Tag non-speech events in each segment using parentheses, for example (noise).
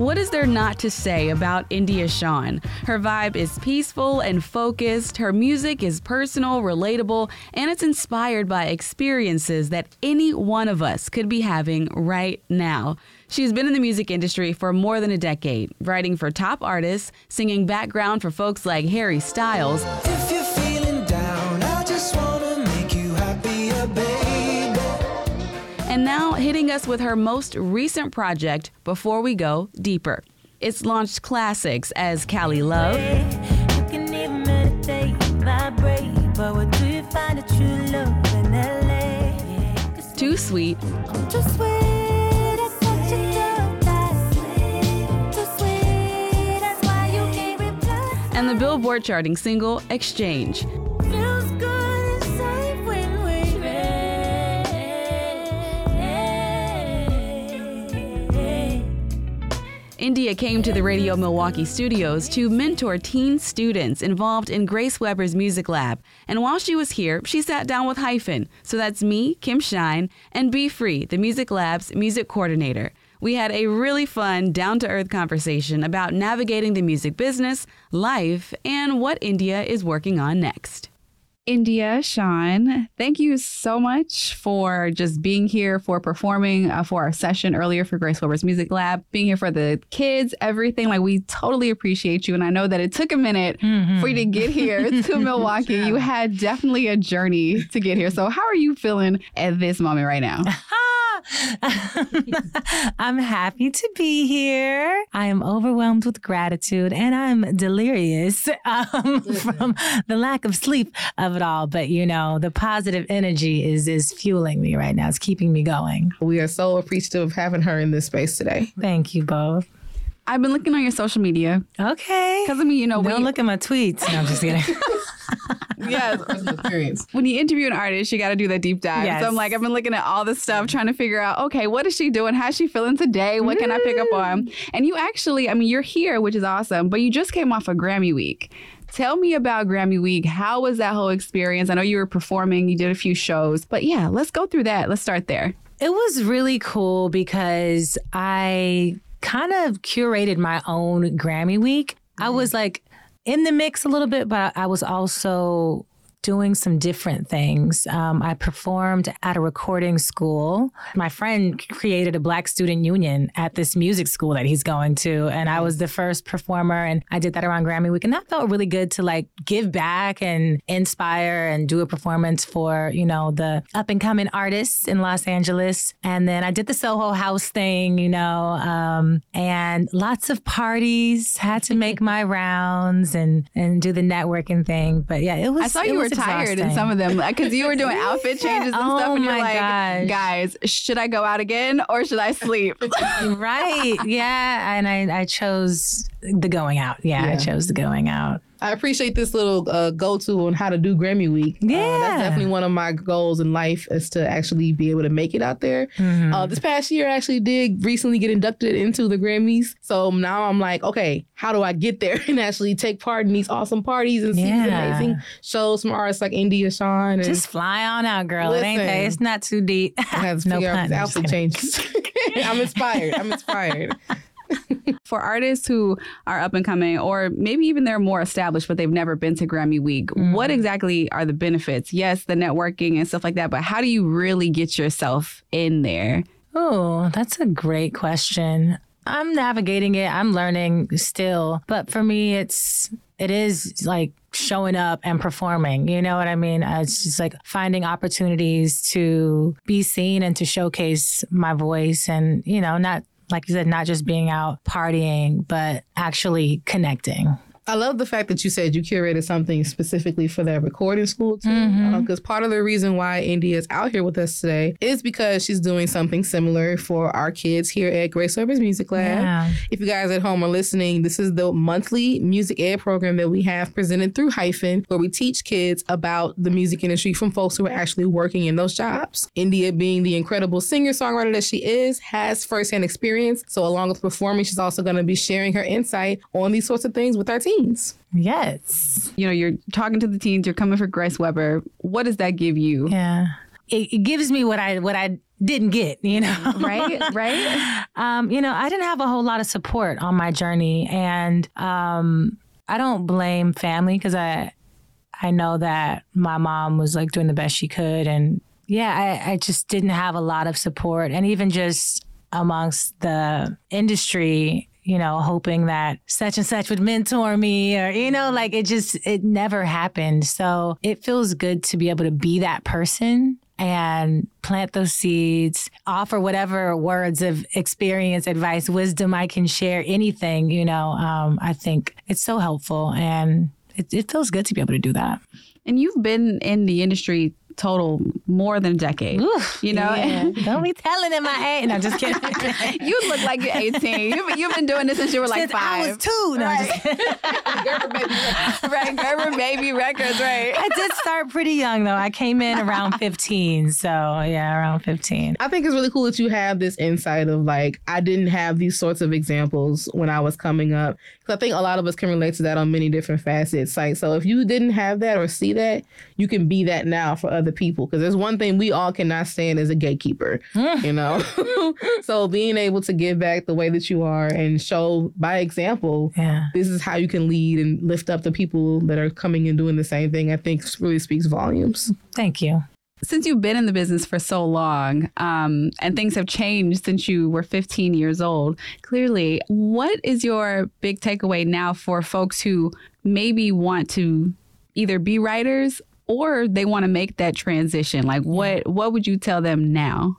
What is there not to say about India Shawn? Her vibe is peaceful and focused, her music is personal, relatable, and it's inspired by experiences that any one of us could be having right now. She's been in the music industry for more than a decade, writing for top artists, singing background for folks like Harry Styles. And now hitting us with her most recent project, Before We Go Deeper. It's launched classics as Cali Love. Too sweet. And the Billboard charting single Exchange. India came to the Radio Milwaukee studios to mentor teen students involved in Grace Weber's Music Lab. And while she was here, she sat down with HYFIN. So that's me, Kim Shine, and Be Free, the Music Lab's music coordinator. We had a really fun, down to earth conversation about navigating the music business, life, and what India is working on next. India, Shawn. thank you so much for just being here, for performing uh, for our session earlier for Grace Weber's Music Lab, being here for the kids, everything. Like, we totally appreciate you. And I know that it took a minute mm-hmm. for you to get here to (laughs) Milwaukee. You had definitely a journey to get here. So, how are you feeling at this moment right now? (laughs) (laughs) I'm happy to be here. I am overwhelmed with gratitude and I'm delirious (laughs) um, from the lack of sleep of it all. But you know, the positive energy is is fueling me right now. It's keeping me going. We are so appreciative of having her in this space today. Thank you both. I've been looking on your social media. Okay. Because I mean, you know, don't look at my tweets. No, I'm just kidding. (laughs) yes, (laughs) experience. When you interview an artist, you got to do that deep dive. Yes. So I'm like, I've been looking at all this stuff, trying to figure out, okay, what is she doing? How's she feeling today? What can I pick up on? And you actually, I mean, you're here, which is awesome, but you just came off a of Grammy Week. Tell me about Grammy Week. How was that whole experience? I know you were performing, you did a few shows, but yeah, let's go through that. Let's start there. It was really cool because I kind of curated my own Grammy Week. I mm-hmm. was like in the mix a little bit, but I was also doing some different things. Um, I performed at a recording school. My friend created a Black Student Union at this music school that he's going to, and I was the first performer. And I did that around Grammy Week, and that felt really good to like give back and inspire and do a performance for you know the up and coming artists in Los Angeles. And then I did the Soho House thing, you know, um, and lots of parties. Had to make my rounds and and do the networking thing. But yeah, it was. I saw you were tired in some of them because you were doing (laughs) outfit changes and oh stuff, and you're like, gosh. guys, should I go out again or should I sleep? (laughs) right? Yeah, and I I chose the going out. Yeah, yeah, I chose the going out. I appreciate this little uh, go to on how to do Grammy Week. Yeah, uh, that's definitely one of my goals in life is to actually be able to make it out there. Mm-hmm. Uh, this past year, I actually did recently get inducted into the Grammys, so now I'm like, okay, how do I get there (laughs) and actually take part in these awesome parties and see yeah. these amazing shows from artists like India Shawn? And Just fly on out, girl. Listen, it ain't that. It's not too deep. I have to (laughs) no figure out outfit changes. (laughs) I'm inspired. I'm inspired. (laughs) For artists who are up and coming, or maybe even they're more established, but they've never been to Grammy Week, mm. what exactly are the benefits? Yes, the networking and stuff like that, but how do you really get yourself in there? Oh, that's a great question. I'm navigating it. I'm learning still. But for me, it's it is like showing up and performing. You know what I mean? It's just like finding opportunities to be seen and to showcase my voice and, you know, not like you said, not just being out partying, but actually connecting. I love the fact that you said you curated something specifically for that recording school too. Because mm-hmm. uh, part of the reason why India is out here with us today is because she's doing something similar for our kids here at Grace Weber's Music Lab. Yeah. If you guys at home are listening, this is the monthly music ed program that we have presented through HYFIN, where we teach kids about the music industry from folks who are actually working in those jobs. India, being the incredible singer songwriter that she is, has firsthand experience. So, along with performing, she's also going to be sharing her insight on these sorts of things with our team teens. Yes. You know, you're talking to the teens, you're coming for Grace Weber. What does that give you? Yeah. It, it gives me what I what I didn't get, you know? (laughs) right, right. (laughs) Um, you know, I didn't have a whole lot of support on my journey. And um, I don't blame family because I, I know that my mom was like doing the best she could. And yeah, I, I just didn't have a lot of support. And even just amongst the industry, you know, hoping that such and such would mentor me or, you know, like it just, it never happened. So it feels good to be able to be that person and plant those seeds, offer whatever words of experience, advice, wisdom I can share, anything, you know, um, I think it's so helpful and it, it feels good to be able to do that. And you've been in the industry total more than a decade. Oof, you know, yeah. (laughs) don't be telling him I age. No, just kidding. (laughs) you look like you're 18. You've, you've been doing this since you were like Since five. I was two. No, Right. just- (laughs) Gerber baby. right, Gerber Baby Records, right? I did start pretty young though. I came in around 15. So yeah, around 15. I think it's really cool that you have this insight of like, I didn't have these sorts of examples when I was coming up. Because I think a lot of us can relate to that on many different facets. Like, so if you didn't have that or see that, you can be that now for other people. Because there's one thing we all cannot stand as a gatekeeper, mm. you know? (laughs) so being able to give back the way that you are and show by example, Yeah. this is how you can lead and lift up the people that are coming and doing the same thing, I think really speaks volumes. Thank you. Since you've been in the business for so long, um, and things have changed since you were 15 years old, clearly, what is your big takeaway now for folks who maybe want to either be writers or they want to make that transition? Like, what what would you tell them now?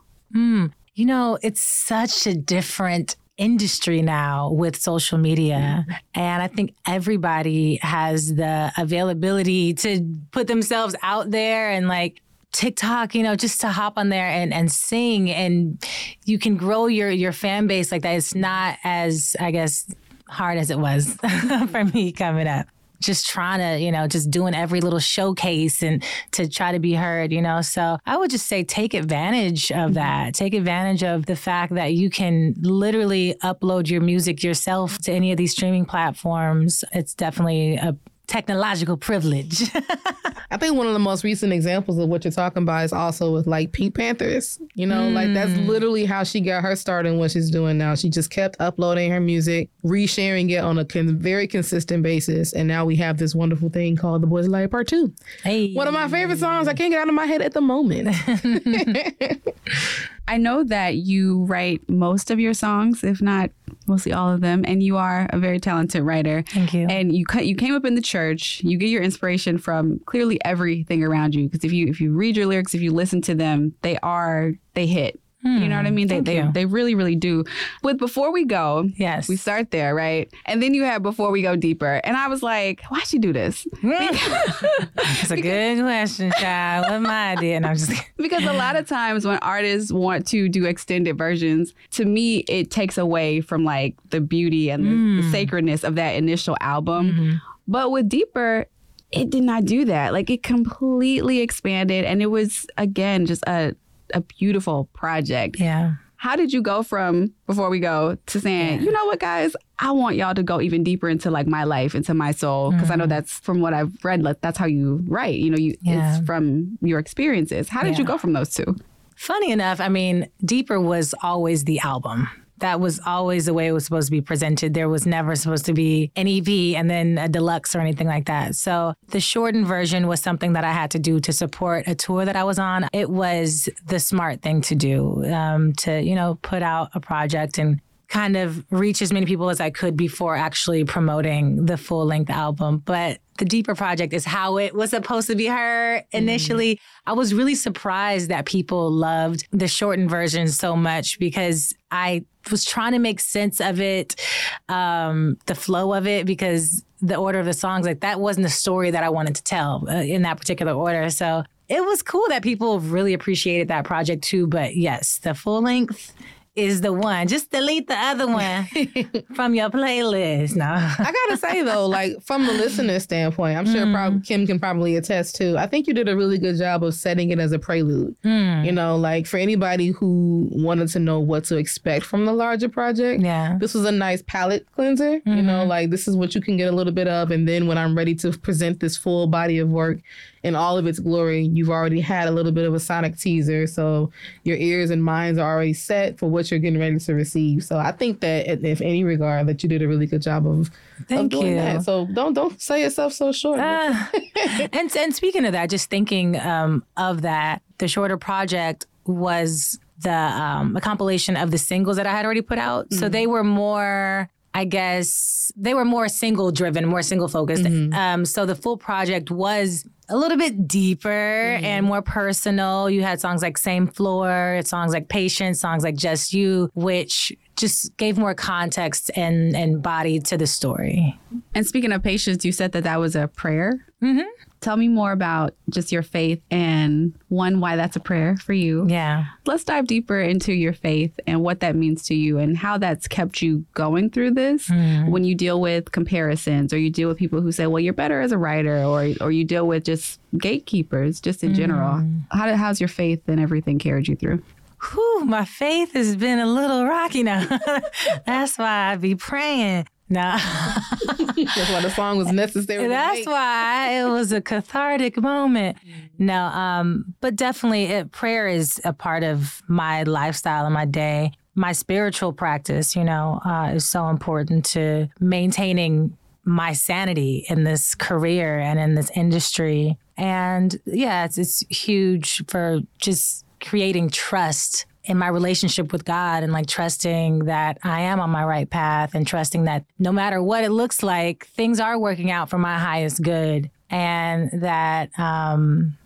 You know, it's such a different industry now with social media. And I think everybody has the availability to put themselves out there and like TikTok, you know, just to hop on there and, and sing and you can grow your your fan base like that. It's not as, I guess, hard as it was (laughs) for me coming up. Just trying to, you know, just doing every little showcase and to try to be heard, you know. So I would just say take advantage of mm-hmm. that. Take advantage of the fact that you can literally upload your music yourself to any of these streaming platforms. It's definitely a technological privilege. (laughs) I think one of the most recent examples of what you're talking about is also with like PinkPantheress. You know, like that's mm. literally how she got her start in what she's doing now. She just kept uploading her music, resharing it on a con- very consistent basis, and now we have this wonderful thing called "The Boy's a Liar Part 2. hey. One of my favorite songs. I can't get out of my head at the moment. (laughs) (laughs) I know that you write most of your songs, if not mostly all of them, and you are a very talented writer. Thank you. And you cut, you came up in the church. You get your inspiration from clearly everything around you. Because if you if you read your lyrics, if you listen to them, they are they hit. You know what I mean? They Hmm. thank they, you. they really really do. With before we go, Yes. we start there, right? And then you have before we go deeper. And I was like, why'd she do this? (laughs) It's a (laughs) good question, child. What my idea? And I'm just kidding. (laughs) because a lot of times when artists want to do extended versions to me it takes away from like the beauty and the, the sacredness of that initial album but with deeper it did not do that like it completely expanded and it was again just a a beautiful project. Yeah. how did you go from before we go to saying you know what guys? I want y'all to go even deeper into like my life into my soul because i know mm. that's from what i've read like, that's how you write you know you Yeah. it's from your experiences. How did you go from those two? Funny enough, I mean, Deeper was always the album. That was always the way it was supposed to be presented. There was never supposed to be an EP and then a deluxe or anything like that. So the shortened version was something that I had to do to support a tour that I was on. It was the smart thing to do um, to, you know, put out a project and kind of reach as many people as I could before actually promoting the full length album. But the deeper project is how it was supposed to be heard initially. I was really surprised that people loved the shortened version so much because I was trying to make sense of it, um, the flow of it, because the order of the songs, like that wasn't the story that I wanted to tell uh, in that particular order. So it was cool that people really appreciated that project too. But yes, the full length is the one. Just delete the other one (laughs) from your playlist. No. I gotta say though, like from the listener standpoint, I'm sure probably Kim can probably attest to. I think you did a really good job of setting it as a prelude. Mm. You know, like for anybody who wanted to know what to expect from the larger project, Yeah. this was a nice palate cleanser. You know, like this is what you can get a little bit of, and then when I'm ready to present this full body of work in all of its glory, you've already had a little bit of a sonic teaser, so your ears and minds are already set for what you're getting ready to receive. So I think that, if any regard, that you did a really good job of, of doing you. that. So don't don't sell yourself so short. Ah. (laughs) and and speaking of that, just thinking um, of that, the shorter project was the um, a compilation of the singles that I had already put out. So they were more. I guess they were more single driven, more single focused. Um, so the full project was a little bit deeper and more personal. You had songs like Same Floor, songs like Patience, songs like Just You, which just gave more context and, and body to the story. And speaking of patience, you said that that was a prayer. Mm-hmm. Tell me more about just your faith and one, why that's a prayer for you. Yeah. Let's dive deeper into your faith and what that means to you and how that's kept you going through this hmm. when you deal with comparisons or you deal with people who say, well, you're better as a writer or, or you deal with just gatekeepers just in general. Hmm. How did, how's your faith and everything carried you through? Whew, my faith has been a little rocky now. (laughs) That's why I be praying. No, (laughs) That's why the song was necessary. that's why it was a cathartic moment. No, um, but definitely, it, prayer is a part of my lifestyle and my day. My spiritual practice, you know, uh, is so important to maintaining my sanity in this career and in this industry. And yeah, it's, it's huge for just creating trust in my relationship with God and like trusting that I am on my right path and trusting that no matter what it looks like, things are working out for my highest good and that, um,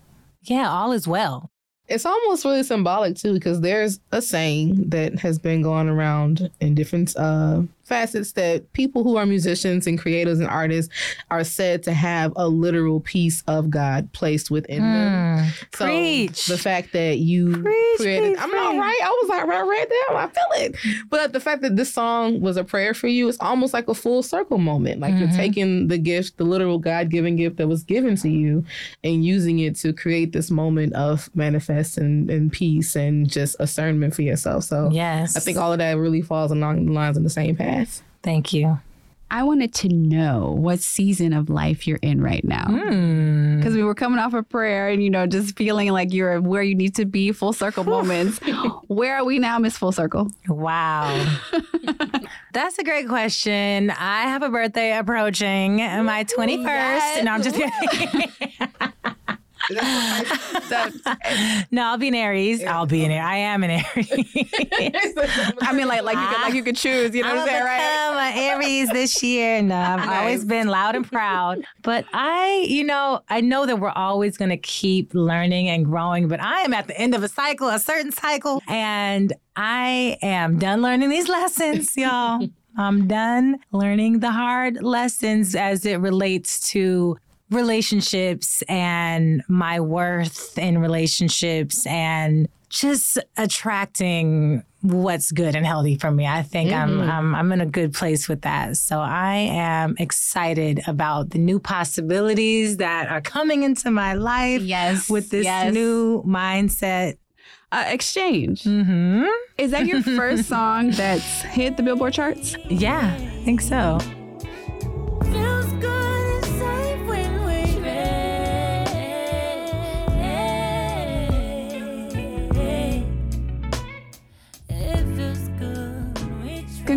yeah, all is well. It's almost really symbolic too, because there's a saying that has been going around in different uh, facets that people who are musicians and creators and artists are said to have a literal piece of God placed within them. Hmm. So Preach. the fact that you Preach, created, preach, I'm not right. I was like, right, right there. I feel it. But the fact that this song was a prayer for you, it's almost like a full circle moment. Like you're mm-hmm. taking the gift, the literal God given gift that was given to you, and using it to create this moment of manifest and, and peace and just discernment for yourself. So Yes. I think all of that really falls along the lines of the same path. Thank you. I wanted to know what season of life you're in right now. Hmm. Because we were coming off of prayer and, you know, just feeling like you're where you need to be, full circle (laughs) moments. where are we now, Miss Full Circle? Wow. (laughs) That's a great question. I have a birthday approaching, my 21st. No, I'm just kidding. (laughs) (laughs) no, I'll be an Aries. I'll be an Aries. I am an Aries. (laughs) I mean, like, like you could, like you could choose. You know I'm what I'm saying, right? an Aries this year. No, I've (laughs) always been loud and proud. But I, you know, I know that we're always going to keep learning and growing. But I am at the end of a cycle, a certain cycle, and I am done learning these lessons, y'all. I'm done learning the hard lessons as it relates to relationships and my worth in relationships and just attracting what's good and healthy for me. I think I'm, I'm I'm in a good place with that. So I am excited about the new possibilities that are coming into my life Yes, with this yes. new mindset. Uh, exchange. hmm Is that your (laughs) first song that's hit the Billboard charts? Yeah, I think so.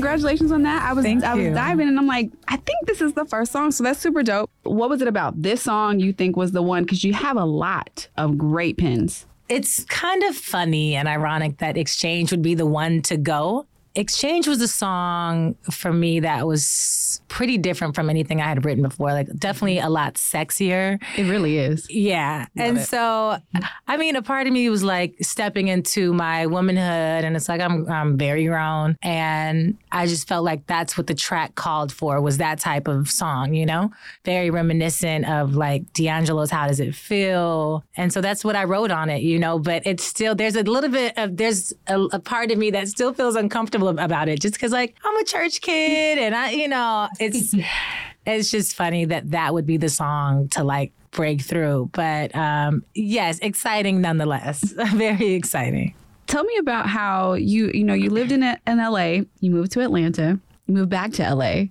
Congratulations on that. I was Thank I was you. diving and I'm like, I think this is the first song, so that's super dope. What was it about this song you think was the one? Because you have a lot of great pins. It's kind of funny and ironic that Exchange would be the one to go Exchange was a song for me that was pretty different from anything I had written before. Like definitely a lot sexier. It really is. Yeah. and it. so I mean a part of me was like stepping into my womanhood and it's like I'm I'm very grown and I just felt like that's what the track called for was that type of song, you know? Very reminiscent of like D'Angelo's How Does It Feel? And so that's what I wrote on it, you know, but it's still there's a little bit of there's a, a part of me that still feels uncomfortable about it just cuz like I'm a church kid and I you know, it's (laughs) it's just funny that that would be the song to like break through. But um, yes, exciting nonetheless. (laughs) Very exciting. Tell me about how you, you know, you lived in, in LA, you moved to Atlanta, you moved back to LA.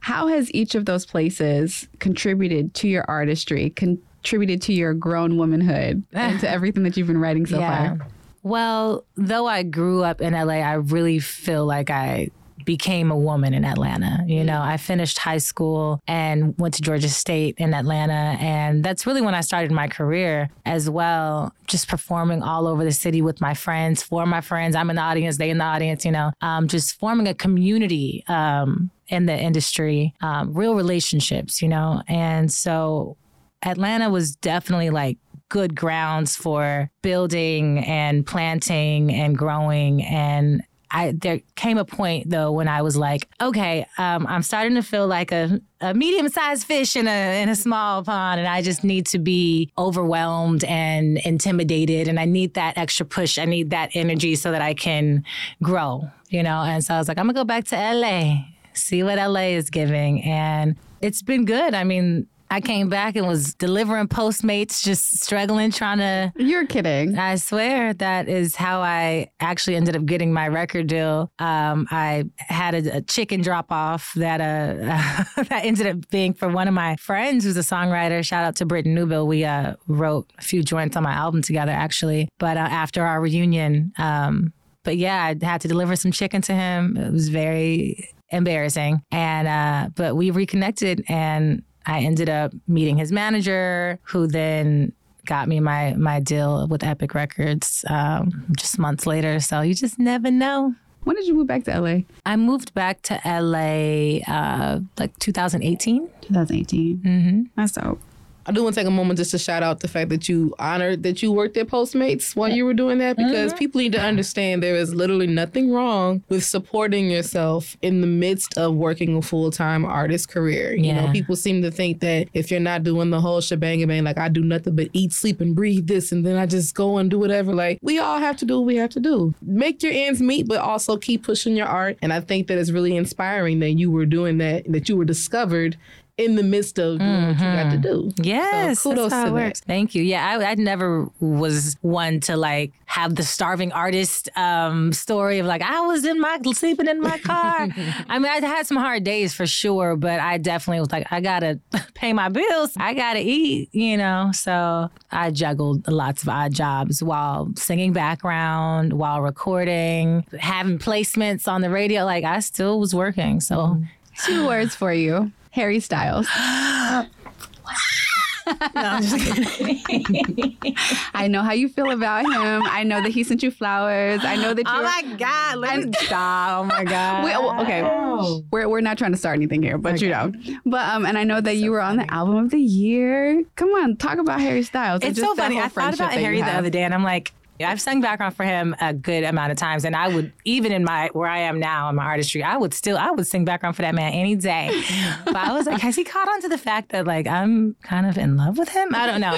How has each of those places contributed to your artistry, contributed to your grown womanhood, and to (sighs) everything that you've been writing so far? Well, though I grew up in LA, I really feel like I became a woman in Atlanta. You know, I finished high school and went to Georgia State in Atlanta. And that's really when I started my career as well, just performing all over the city with my friends, for my friends. I'm in the audience, they in the audience, you know, um, just forming a community um, in the industry, um, real relationships, you know. And so Atlanta was definitely like good grounds for building and planting and growing and I there came a point though when I was like, okay, um, I'm starting to feel like a, a medium sized fish in a in a small pond, and I just need to be overwhelmed and intimidated, and I need that extra push. I need that energy so that I can grow, you know. And so I was like, I'm gonna go back to LA, see what LA is giving, and it's been good. I mean. I came back and was delivering Postmates, just struggling, trying to You're kidding. I swear that is how I actually ended up getting my record deal. Um, I had a, a chicken drop off that uh, (laughs) that ended up being for one of my friends who's a songwriter. Shout out to Britton Newbill. We uh, wrote a few joints on my album together actually. But uh, after our reunion, um, but yeah, I had to deliver some chicken to him. It was very embarrassing, and uh, but we reconnected and. I ended up meeting his manager, who then got me my my deal with Epic Records um, just months later. So you just never know. When did you move back to LA? I moved back to LA uh, like 2018. 2018. Mm-hmm. That's dope. I do want to take a moment just to shout out the fact that you honored that you worked at Postmates while you were doing that because mm-hmm. people need to understand there is literally nothing wrong with supporting yourself in the midst of working a full time artist career. You know, Yeah. people seem to think that if you're not doing the whole shebang bang, like I do nothing but eat, sleep, and breathe this, and then I just go and do whatever. Like we all have to do what we have to do. Make your ends meet, but also keep pushing your art. And I think that it's really inspiring that you were doing that, that you were discovered in the midst of doing what you got to do. Yes, So kudos to that. Thank you. Yeah, I, I never was one to like have the starving artist um, story of like I was in my sleeping in my car. (laughs) I mean, I had some hard days for sure, but I definitely was like, I gotta (laughs) pay my bills. I gotta eat. You know, so I juggled lots of odd jobs while singing background, while recording, having placements on the radio. Like I still was working. So. Two words for you Harry Styles. (gasps) (laughs) I know how you feel about him. I know that he sent you flowers. I know that you. Oh my God! Let me stop! Oh my (laughs) God! Wait, oh, okay, we're we're not trying to start anything here, but you know, but um, and I know that you were on the album of the year. Come on, talk about Harry Styles. It's just so funny. I thought about Harry the other day, and I'm like, I've sung background for him a good amount of times, and I would even in my where I am now in my artistry, I would still I would sing background for that man any day. but I was like, has he caught on to the fact that like I'm kind of in love with him? I don't know.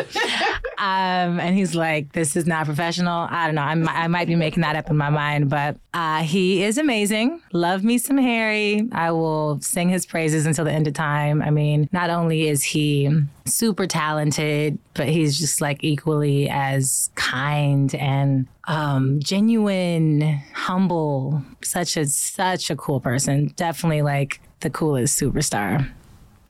um, and he's like, this is not professional. I don't know. I'm, I might be making that up in my mind, but uh, he is amazing. Love me some Harry. I will sing his praises until the end of time. I mean, not only is he super talented, but he's just like equally as kind and um, genuine, humble. Such a such a cool person. Definitely like the coolest superstar.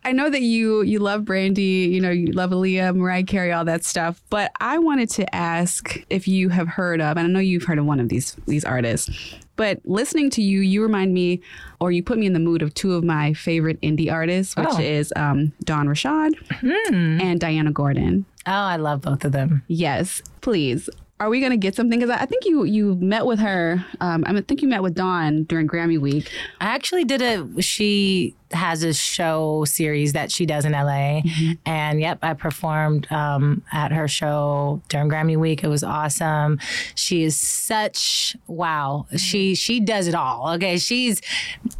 I know that you you love Brandy, you know, you love Aaliyah, Mariah Carey, all that stuff. But I wanted to ask if you have heard of, and I know you've heard of one of these these artists. But listening to you, you remind me, or you put me in the mood of two of my favorite indie artists, which Oh. is um, Dawn Richard and Diana Gordon. Oh, I love both of them. Yes, please Are we gonna get something? Because I think you you met with her. Um, I think you met with Dawn during Grammy week. I actually did a. She has a show series that she does in LA, and yep, I performed um, at her show during Grammy week. It was awesome. She is such wow. She she does it all. Okay, she's.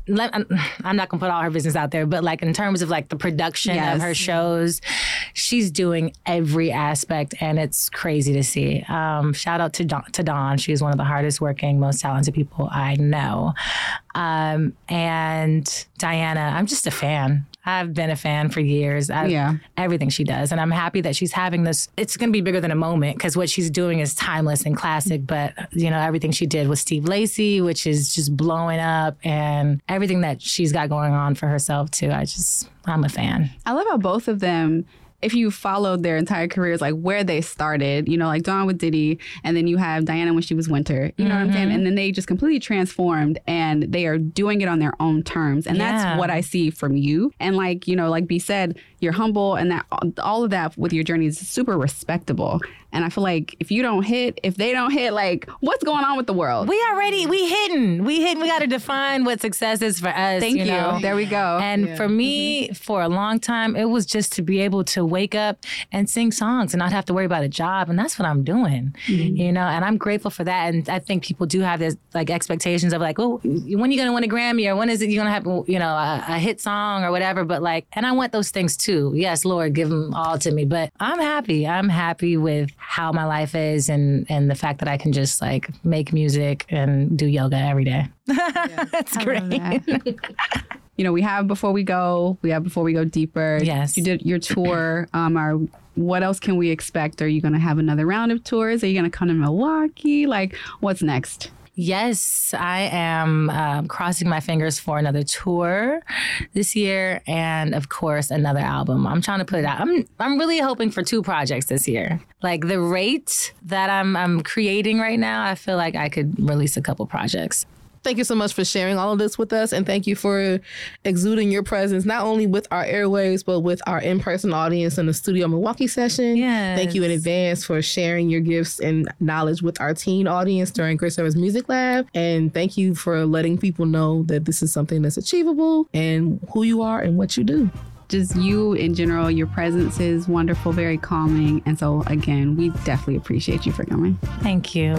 let- I'm not gonna put all her business out there, but like in terms of like the production Yes. of her shows, she's doing every aspect, and it's crazy to see. Um, shout out to Dawn, to Dawn. She's one of the hardest working, most talented people I know. Um, and Diana, I'm just a fan. I've been a fan for years. I, Yeah. Everything she does. And I'm happy that she's having this. It's going to be bigger than a moment because what she's doing is timeless and classic. But, you know, everything she did with Steve Lacey, which is just blowing up, and everything that she's got going on for herself, too. I just, I'm a fan. I love how both of them, if you followed their entire careers, like where they started, you know, like Dawn with Diddy, and then you have Diana when she was Wynter, you know what I'm saying? Mm-hmm. And then they just completely transformed and they are doing it on their own terms. And Yeah. that's what I see from you. And like, you know, like B said, you're humble and that all of that with your journey is super respectable. And I feel like if you don't hit, if they don't hit, like what's going on with the world? We already, we hidden. We hidden. We got to define what success is for us. Thank you. know? There we go. And for me, mm-hmm. for a long time, it was just to be able to wake up and sing songs and not have to worry about a job. And that's what I'm doing, mm-hmm. you know, and I'm grateful for that. And I think people do have this like expectations of like, oh, when are you going to win a Grammy or when is it you're going to have, you know, a, a hit song or whatever. But like, and I want those things too. Yes, Lord, give them all to me. But I'm happy. I'm happy with how my life is and, and the fact that I can just like make music and do yoga every day. that's (laughs) great. you know, we have before we go, we have before we go deeper. Yes. You did your tour. Um, are what else can we expect? Are you going to have another round of tours? Are you going to come to Milwaukee? Like, what's next? Yes, I am um, crossing my fingers for another tour this year, and of course another album. I'm trying to put it out. I'm I'm really hoping for two projects this year. Like the rate that I'm I'm creating right now, I feel like I could release a couple projects. Thank you so much for sharing all of this with us. And thank you for exuding your presence, not only with our airwaves, but with our in person audience in the Studio Milwaukee session. Yes. Thank you in advance for sharing your gifts and knowledge with our teen audience during Grace Weber's Music Lab. And thank you for letting people know that this is something that's achievable and who you are and what you do. Just you in general, your presence is wonderful, very calming. And so, again, we definitely appreciate you for coming. Thank you.